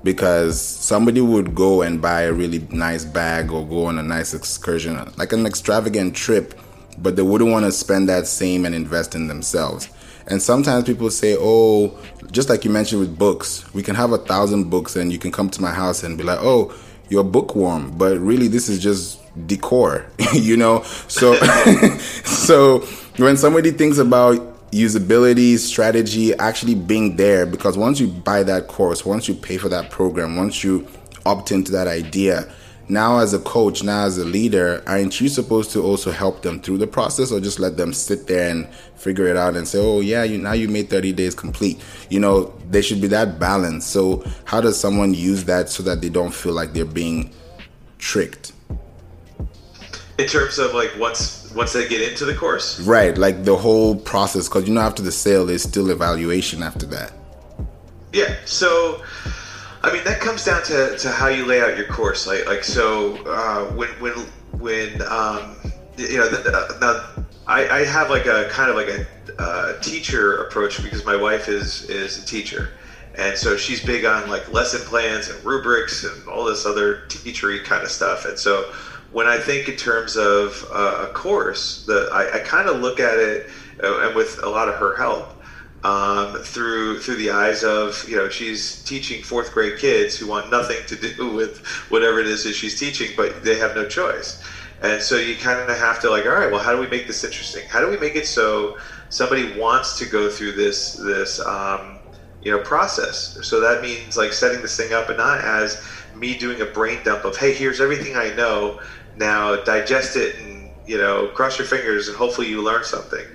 Because somebody would go and buy a really nice bag or go on a nice excursion like an extravagant trip but they wouldn't want to spend that same and invest in themselves. And sometimes people say oh just like you mentioned with books we can have a thousand books and you can come to my house and be like oh you're bookworm but really this is just decor you know? So so when somebody thinks about usability strategy actually being there. Because once you buy that course once you pay for that program once you opt into that idea now as a coach now as a leader aren't you supposed to also help them through the process or just let them sit there and figure it out and say oh yeah you now you made 30 days complete. You know there should be that balance. So how does someone use that so that they don't feel like they're being tricked? In terms of like once once they get into the course. Right like the whole process because you know after the sale there's still evaluation after that. Yeah so i mean that comes down to, to how you lay out your course like like so uh, when when when um, you know the, uh, now I, I have like a kind of like a uh, teacher approach because my wife is is a teacher. And so she's big on like lesson plans and rubrics and all this other teachery kind of stuff. And so when I think in terms of uh, a course, the, I, I kind of look at it, uh, and with a lot of her help, um, through through the eyes of you know she's teaching fourth grade kids who want nothing to do with whatever it is that she's teaching, but they have no choice. And so you kind of have to like, all right, well, how do we make this interesting? How do we make it so somebody wants to go through this this um, you know process? So that means like setting this thing up and not as me doing a brain dump of, hey, here's everything I know now digest it and you know cross your fingers and hopefully you learn something.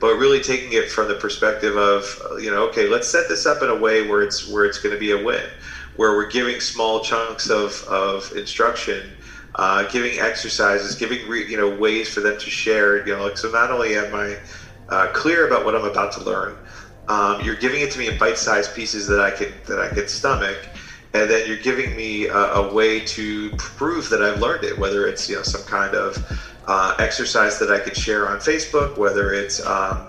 But really taking it from the perspective of you know okay let's set this up in a way where it's where it's going to be a win, where we're giving small chunks of of instruction uh, giving exercises, giving re, you know ways for them to share. You know, like so. Not only am I uh, clear about what I'm about to learn, um, you're giving it to me in bite-sized pieces that I can that I can stomach, and then you're giving me a, a way to prove that I've learned it. Whether it's you know some kind of uh, exercise that I could share on Facebook, whether it's um,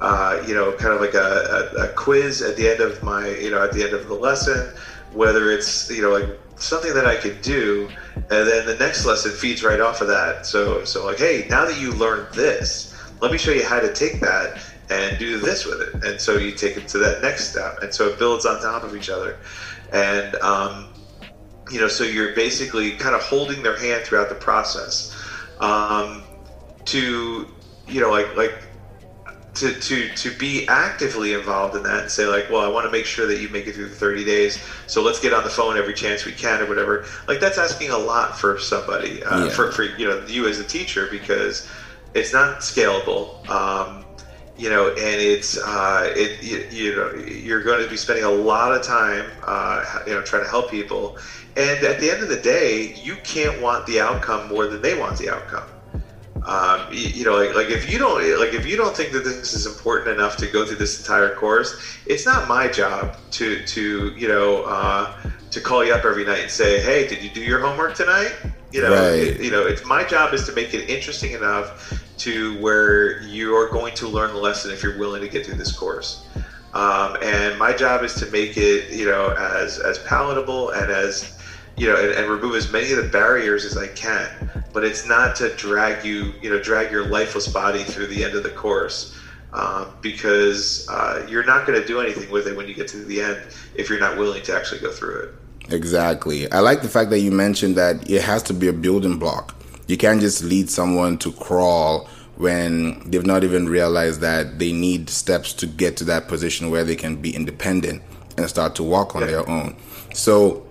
uh, you know kind of like a, a, a quiz at the end of my you know at the end of the lesson, whether it's you know like something that I could do, and then the next lesson feeds right off of that. So, so like, hey, now that you learned this, let me show you how to take that and do this with it. And so you take it to that next step, and so it builds on top of each other, and um, you know, so you're basically kind of holding their hand throughout the process. Um, to you know, like like to, to to be actively involved in that and say like well i want to make sure that you make it through the 30 days so let's get on the phone every chance we can or whatever like that's asking a lot for somebody uh, yeah. for, for you know you as a teacher because it's not scalable um, you know and it's uh, it you, you, know you're going to be spending a lot of time uh, you know trying to help people and at the end of the day you can't want the outcome more than they want the outcome um, you, you, know, like, like if you don't like if you don't think that this is important enough to go through this entire course, it's not my job to to you know uh, to call you up every night and say, hey, did you do your homework tonight? You know, right. it, you know, it's my job is to make it interesting enough to where you are going to learn the lesson if you're willing to get through this course. Um, and my job is to make it, you know, as as palatable and as you know, and, and, remove as many of the barriers as I can. But it's not to drag you, you know, drag your lifeless body through the end of the course. Um, because uh, you're not going to do anything with it when you get to the end if you're not willing to actually go through it. Exactly. I like the fact that you mentioned that it has to be a building block. You can't just lead someone to crawl when they've not even realized that they need steps to get to that position where they can be independent and start to walk on their own. So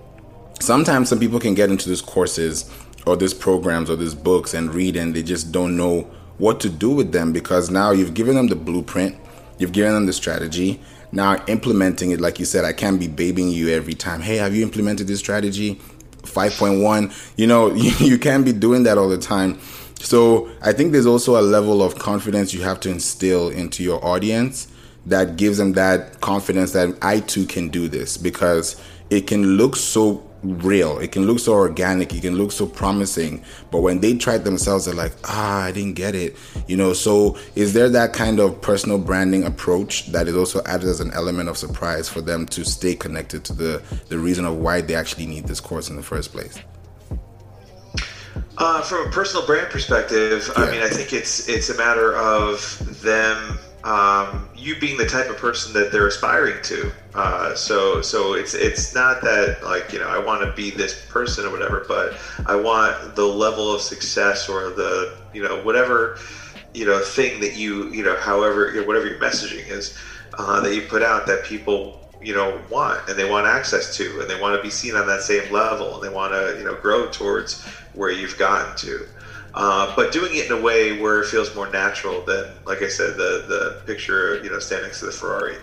sometimes some people can get into these courses or these programs or these books and read and they just don't know what to do with them because now you've given them the blueprint, you've given them the strategy. Now implementing it, like you said, I can't be babying you every time. Hey, have you implemented this strategy? 5.1. You know, you, you can't be doing that all the time. So I think there's also a level of confidence you have to instill into your audience that gives them that confidence that I too can do this because it can look so real. It can look so organic. It can look so promising. But when they try it themselves, they're like, ah, I didn't get it. You know, so is there that kind of personal branding approach that is also added as an element of surprise for them to stay connected to the, the reason of why they actually need this course in the first place? Uh, from a personal brand perspective, yeah. I mean, I think it's it's a matter of them um, you being the type of person that they're aspiring to. Uh, so so it's it's not that like you know I want to be this person or whatever, but I want the level of success or the you know whatever you know thing that you you know however you know, whatever your messaging is uh, that you put out that people you know want and they want access to and they want to be seen on that same level and they want to you know grow towards where you've gotten to. Uh, but doing it in a way where it feels more natural than, like I said, the the picture, you know, standing next to the Ferrari.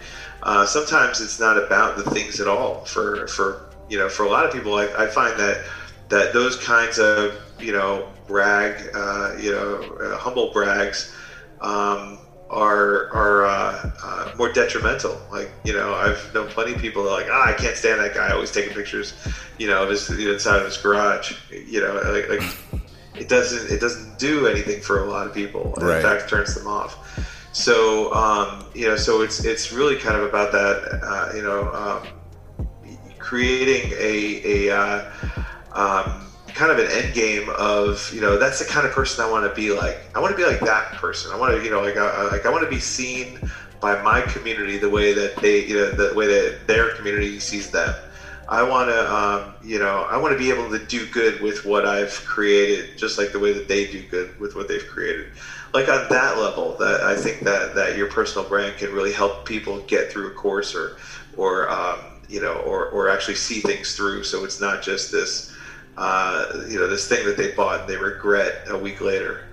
Uh, sometimes it's not about the things at all. For for you know, for a lot of people, I, I find that that those kinds of you know brag, uh, you know, uh, humble brags. Um, are are uh, uh, more detrimental. Like you know, I've known plenty of people that are like, ah, I can't stand that guy. Always taking pictures, you know, of his inside of his garage. You know, like, like it doesn't it doesn't do anything for a lot of people. Right. In fact, turns them off. So um, you know, so it's it's really kind of about that. Uh, you know, um, creating a a uh, um, kind of an end game of you know that's the kind of person I want to be like. I want to be like that person. I want to you know like uh, like I want to be seen by my community the way that they you know the way that their community sees them. I want to, um, you know, I want to be able to do good with what I've created, just like the way that they do good with what they've created. Like on that level, that I think that that your personal brand can really help people get through a course or, or um, you know, or or actually see things through. So it's not just this, uh, you know, this thing that they bought and they regret a week later.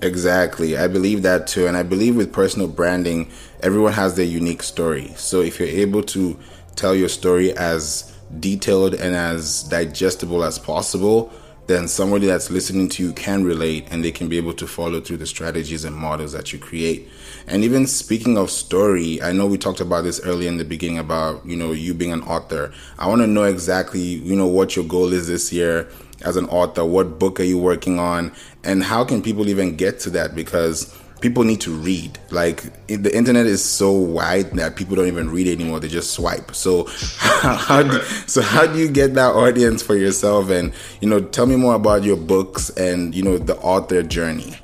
Exactly. I believe that too. And I believe with personal branding, everyone has their unique story. So if you're able to tell your story as detailed and as digestible as possible, then somebody that's listening to you can relate and they can be able to follow through the strategies and models that you create. And even speaking of story, I know we talked about this earlier in the beginning about, you know, you being an author. I want to know exactly, you know, what your goal is this year as an author. What book are you working on? And how can people even get to that? Because people need to read. Like the internet is so wide that people don't even read anymore; they just swipe. So, how do, so how do you get that audience for yourself? And you know, tell me more about your books and you know the author journey.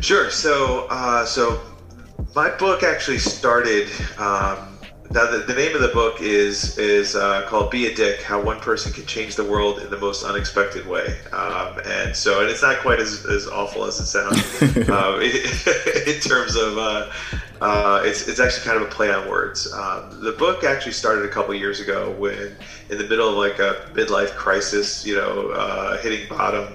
Sure. So, uh, so my book actually started. Um, now, the, the, name of the book is is uh, called "Be a Dick: How One Person Can Change the World in the Most Unexpected Way," um, and so, and it's not quite as, as awful as it sounds um, in terms of. Uh, uh, it's it's actually kind of a play on words. Um, the book actually started a couple years ago when, in the middle of like a midlife crisis, you know, uh, hitting bottom,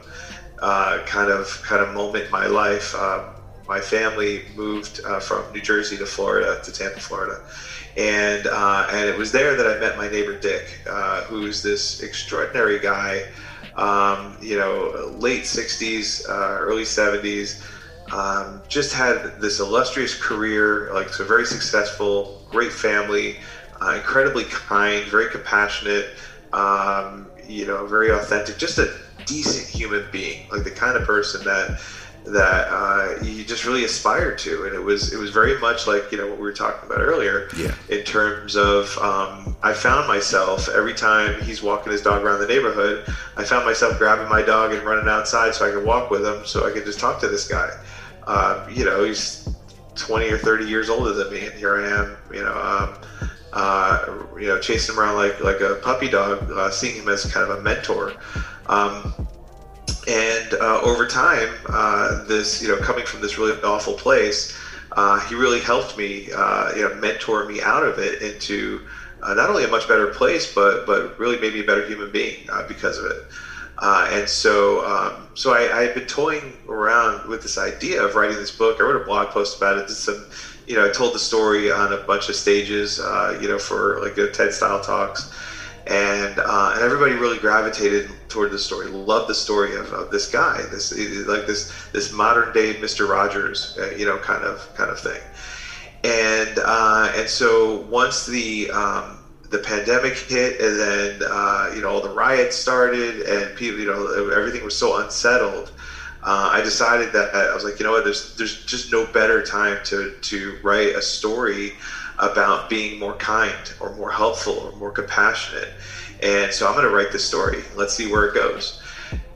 uh, kind of kind of moment in my life. Um, my family moved uh, from New Jersey to Florida to Tampa, Florida and uh, and it was there that I met my neighbor Dick, uh, who's this extraordinary guy. Um, you know, late '60s, uh, early '70s. Um, just had this illustrious career, like so very successful, great family, uh, incredibly kind, very compassionate. Um, you know, very authentic, just a decent human being, like the kind of person that that uh, you just really aspired to, and it was it was very much like you know what we were talking about earlier. Yeah. In terms of, um, I found myself every time he's walking his dog around the neighborhood, I found myself grabbing my dog and running outside so I could walk with him, so I could just talk to this guy. Uh, you know, he's 20 or 30 years older than me, and here I am. You know. Um, uh, you know, chasing him around like like a puppy dog, uh, seeing him as kind of a mentor. Um, and uh, over time, uh, this you know coming from this really awful place, uh, he really helped me, uh, you know, mentor me out of it into uh, not only a much better place, but but really made me a better human being uh, because of it. and so, um, so I, I, had been toying around with this idea of writing this book. I wrote a blog post about it. Did some, you know, I told the story on a bunch of stages, you know, for like a TED style talks and uh, and everybody really gravitated toward the story, loved the story of, of this guy, this like this this modern day Mister Rogers, uh, you know, kind of kind of thing. And uh, and so once the um, the pandemic hit, and then uh, you know all the riots started, and people, you know, everything was so unsettled. Uh, I decided that I was like, you know what, there's there's just no better time to to write a story about being more kind or more helpful or more compassionate. And so I'm going to write this story. Let's see where it goes.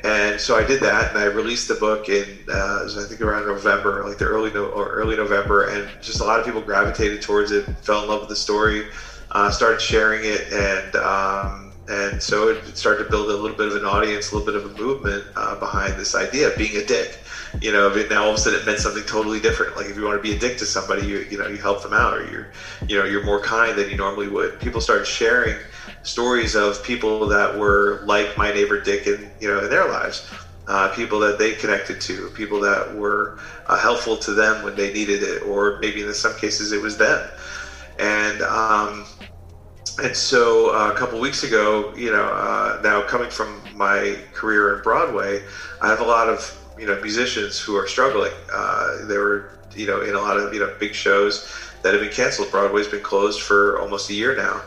And so I did that, and I released the book in uh, I think around November, like the early no- or early November, and just a lot of people gravitated towards it, fell in love with the story, uh, started sharing it, and um, and so it started to build a little bit of an audience, a little bit of a movement uh, behind this idea of being a dick you know, now all of a sudden it meant something totally different. Like if you want to be a dick to somebody, you you know, you help them out, or you're, you know, you're more kind than you normally would. People started sharing stories of people that were like my neighbor Dick in you know in their lives. Uh, people that they connected to, people that were uh, helpful to them when they needed it, or maybe in some cases it was them. And um, and so uh, a couple weeks ago, you know, uh, now coming from my career in Broadway, I have a lot of you know musicians who are struggling. Uh, they were you know in a lot of you know big shows that have been canceled. Broadway's been closed for almost a year now,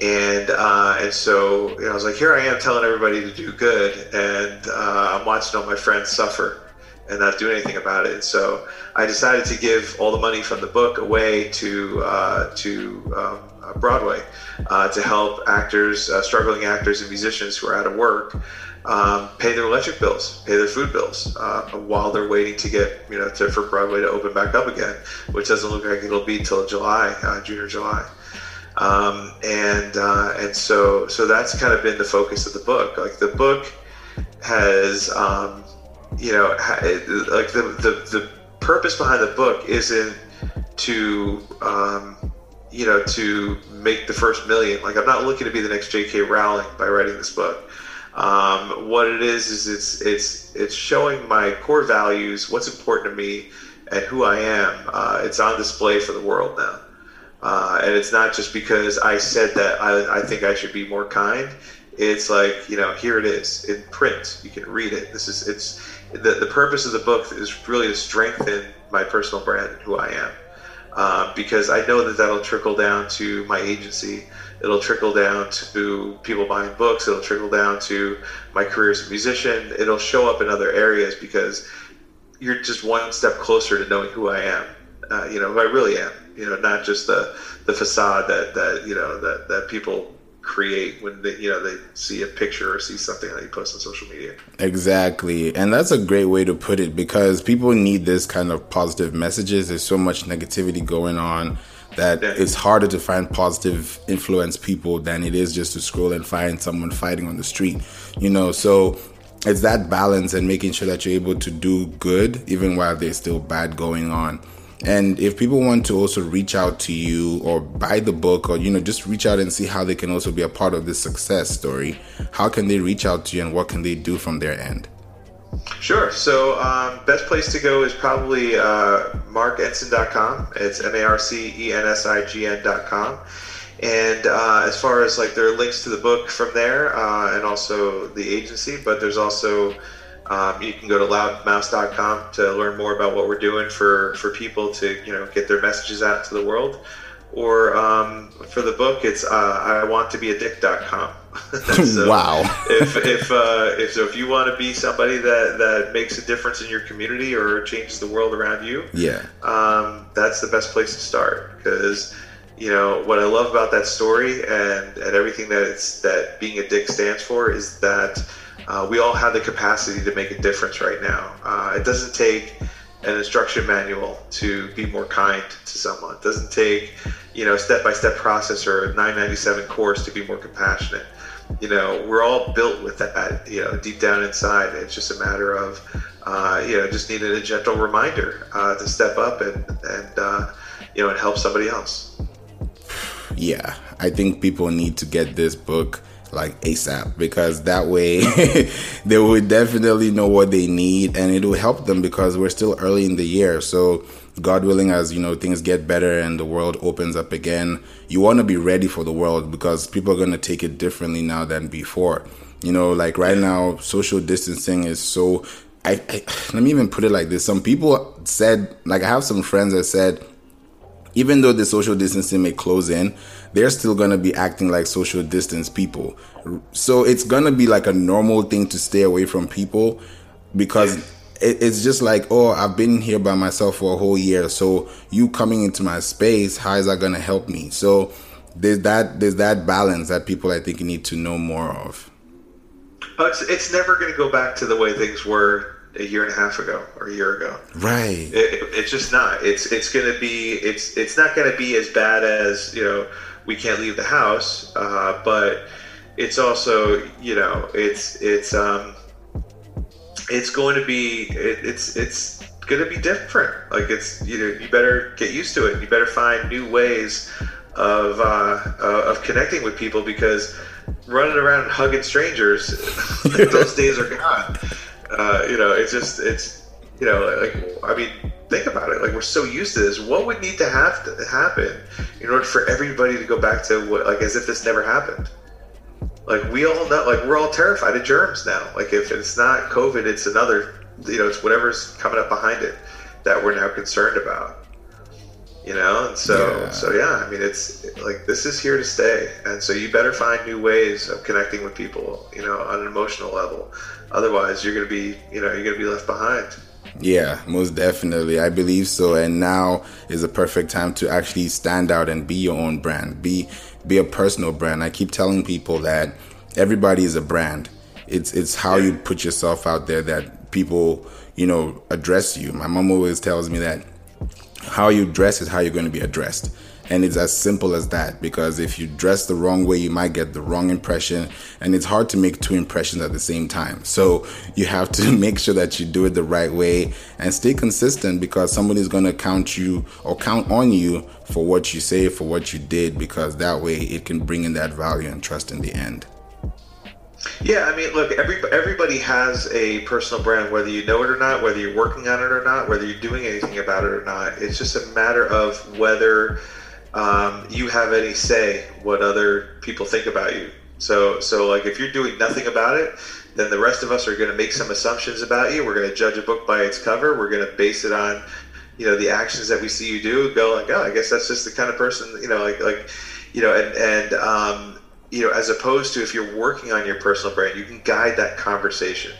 and uh, and so you know, I was like, here I am telling everybody to do good, and uh, I'm watching all my friends suffer and not do anything about it. So I decided to give all the money from the book away to uh, to um, Broadway uh, to help actors, uh, struggling actors and musicians who are out of work um, pay their electric bills, pay their food bills uh, while they're waiting to get you know to, for Broadway to open back up again, which doesn't look like it'll be till July, uh, June or July. Um, and uh, and so so that's kind of been the focus of the book. Like the book has um, you know like the, the the purpose behind the book isn't to um, you know to make the first million. Like I'm not looking to be the next J.K. Rowling by writing this book. Um, what it is is it's it's it's showing my core values, what's important to me, and who I am. Uh, it's on display for the world now, uh, and it's not just because I said that I, I think I should be more kind. It's like you know, here it is in print. You can read it. This is it's the the purpose of the book is really to strengthen my personal brand and who I am, uh, because I know that that'll trickle down to my agency. It'll trickle down to people buying books. It'll trickle down to my career as a musician. It'll show up in other areas because you're just one step closer to knowing who I am. Uh, you know who I really am. You know, not just the the facade that that you know that that people create when they you know they see a picture or see something that you post on social media. Exactly. And that's a great way to put it because people need this kind of positive messages. There's so much negativity going on that yeah. it's harder to find positive influence people than it is just to scroll and find someone fighting on the street. You know, so it's that balance and making sure that you're able to do good even while there's still bad going on. And if people want to also reach out to you or buy the book or, you know, just reach out and see how they can also be a part of this success story, how can they reach out to you and what can they do from their end? Sure. So, um, best place to go is probably uh, marcensign.com. It's M A R C E N S I G N.com. And uh, as far as like there are links to the book from there uh, and also the agency, but there's also um, you can go to loudmouse.com to learn more about what we're doing for, for people to you know get their messages out to the world. Or um, for the book, it's uh, I want to be a dick.com. so wow. if if uh, if so, if you want to be somebody that that makes a difference in your community or changes the world around you, yeah, um, that's the best place to start because you know what I love about that story and and everything that it's that being a dick stands for is that uh, we all have the capacity to make a difference right now. Uh, it doesn't take an instruction manual to be more kind to someone. It doesn't take, you know, a step-by-step process or a 997 course to be more compassionate. You know, we're all built with that, you know, deep down inside. It's just a matter of, uh, you know, just needing a gentle reminder uh, to step up and, and uh, you know, and help somebody else. Yeah, I think people need to get this book like ASAP because that way they would definitely know what they need and it will help them because we're still early in the year. So God willing, as you know, things get better and the world opens up again, you want to be ready for the world because people are going to take it differently now than before. You know, like right now, social distancing is so. I, I let me even put it like this: some people said, like I have some friends that said, even though the social distancing may close in, they're still going to be acting like social distance people. So it's going to be like a normal thing to stay away from people because it, it's just like, oh, I've been here by myself for a whole year. So you coming into my space, how is that going to help me? So there's that there's that balance that people I think need to know more of. It's, it's never going to go back to the way things were a year and a half ago or a year ago. Right. It, it, it's just not. It's it's going to be. It's it's not going to be as bad as you know. We can't leave the house, uh, but it's also you know it's it's um it's going to be it, it's it's going to be different. Like it's you know you better get used to it. You better find new ways of uh, uh, of connecting with people because running around hugging strangers, those days are gone. Uh, you know, it's just it's you know like I mean think about it like we're so used to this. What would need to have to happen in order for everybody to go back to what like as if this never happened? Like we all know, like we're all terrified of germs now. Like if it's not COVID, it's another you know it's whatever's coming up behind it that we're now concerned about you know? And so yeah. so yeah i mean it's like this is here to stay. And so you better find new ways of connecting with people you know on an emotional level. Otherwise you're gonna be you know you're gonna be left behind. Yeah most definitely. I believe so. And now is a perfect time to actually stand out and be your own brand. Be be a personal brand. I keep telling people that everybody is a brand. It's it's how you put yourself out there that people you know address you. My mom always tells me that how you dress is how you're going to be addressed. And it's as simple as that because if you dress the wrong way, you might get the wrong impression. And it's hard to make two impressions at the same time. So you have to make sure that you do it the right way and stay consistent because somebody's going to count you or count on you for what you say, for what you did, because that way it can bring in that value and trust in the end. Yeah, I mean, look, every, everybody has a personal brand, whether you know it or not, whether you're working on it or not, whether you're doing anything about it or not. It's just a matter of whether um, you have any say what other people think about you. So so like if you're doing nothing about it, then the rest of us are going to make some assumptions about you. We're going to judge a book by its cover. We're going to base it on you know the actions that we see you do. Go like, oh, I guess that's just the kind of person you know like like you know and and um, you know as opposed to if you're working on your personal brand, you can guide that conversation.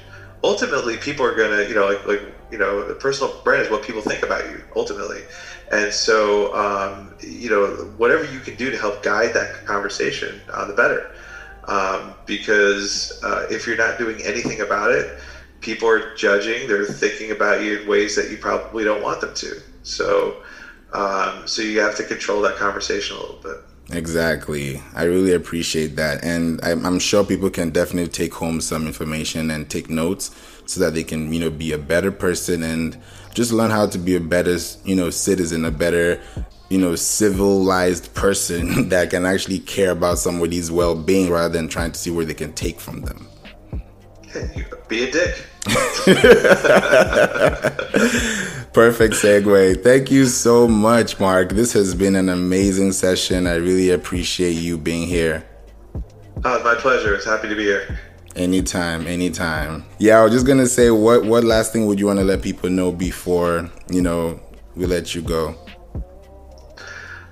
Ultimately, people are to you know like like you know the personal brand is what people think about you ultimately. And so um, you know whatever you can do to help guide that conversation uh, the better. Um, because uh, if you're not doing anything about it people are judging they're thinking about you in ways that you probably don't want them to. So um, so you have to control that conversation a little bit Exactly. I really appreciate that. And I'm, sure people can definitely take home some information and take notes so that they can, you know, be a better person and just learn how to be a better, you know, citizen, a better, you know, civilized person that can actually care about somebody's well being rather than trying to see where they can take from them. Hey, Be a dick. Perfect segue. Thank you so much, Marc. This has been an amazing session. I really appreciate you being here. Oh, my pleasure. It's happy to be here. Anytime, anytime. Yeah, I was just gonna say, what what last thing would you want to let people know before you know we let you go?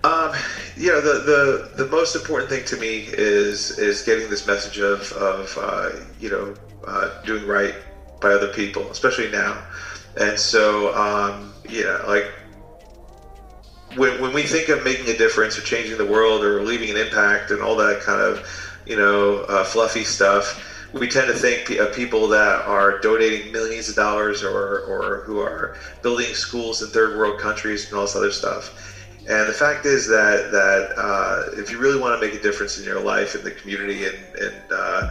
Um, you know, the, the the most important thing to me is is getting this message of of uh, you know uh, doing right by other people, especially now. And so, um, know, like when, when we think of making a difference or changing the world or leaving an impact and all that kind of, you know, uh, fluffy stuff, we tend to think of people that are donating millions of dollars or, or who are building schools in third world countries and all this other stuff. And the fact is that that uh, if you really want to make a difference in your life, in the community, and, and uh,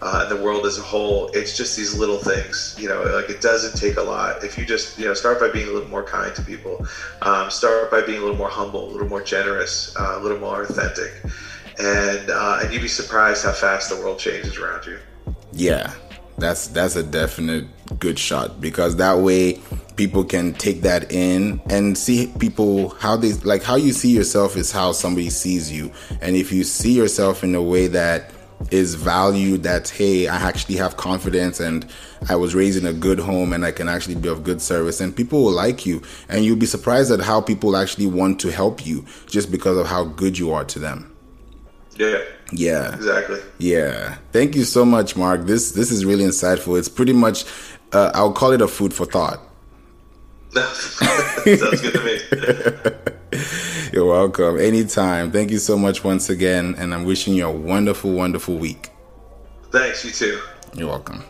uh, the world as a whole. It's just these little things, you know, like it doesn't take a lot. If you just, you know, start by being a little more kind to people, um, start by being a little more humble, a little more generous, uh, a little more authentic, and uh, and you'd be surprised how fast the world changes around you. Yeah, that's that's a definite good shot because that way people can take that in and see people how they like how you see yourself is how somebody sees you and if you see yourself in a way that is valued that hey i actually have confidence and i was raised in a good home and i can actually be of good service and people will like you. And you'll be surprised at how people actually want to help you just because of how good you are to them. Yeah. Yeah. Exactly. Yeah. Thank you so much Marc. This this is really insightful. It's pretty much uh, i'll call it a food for thought sounds good to me You're welcome. Anytime. Thank you so much once again. And I'm wishing you a wonderful, wonderful week. Thanks. You too. You're welcome.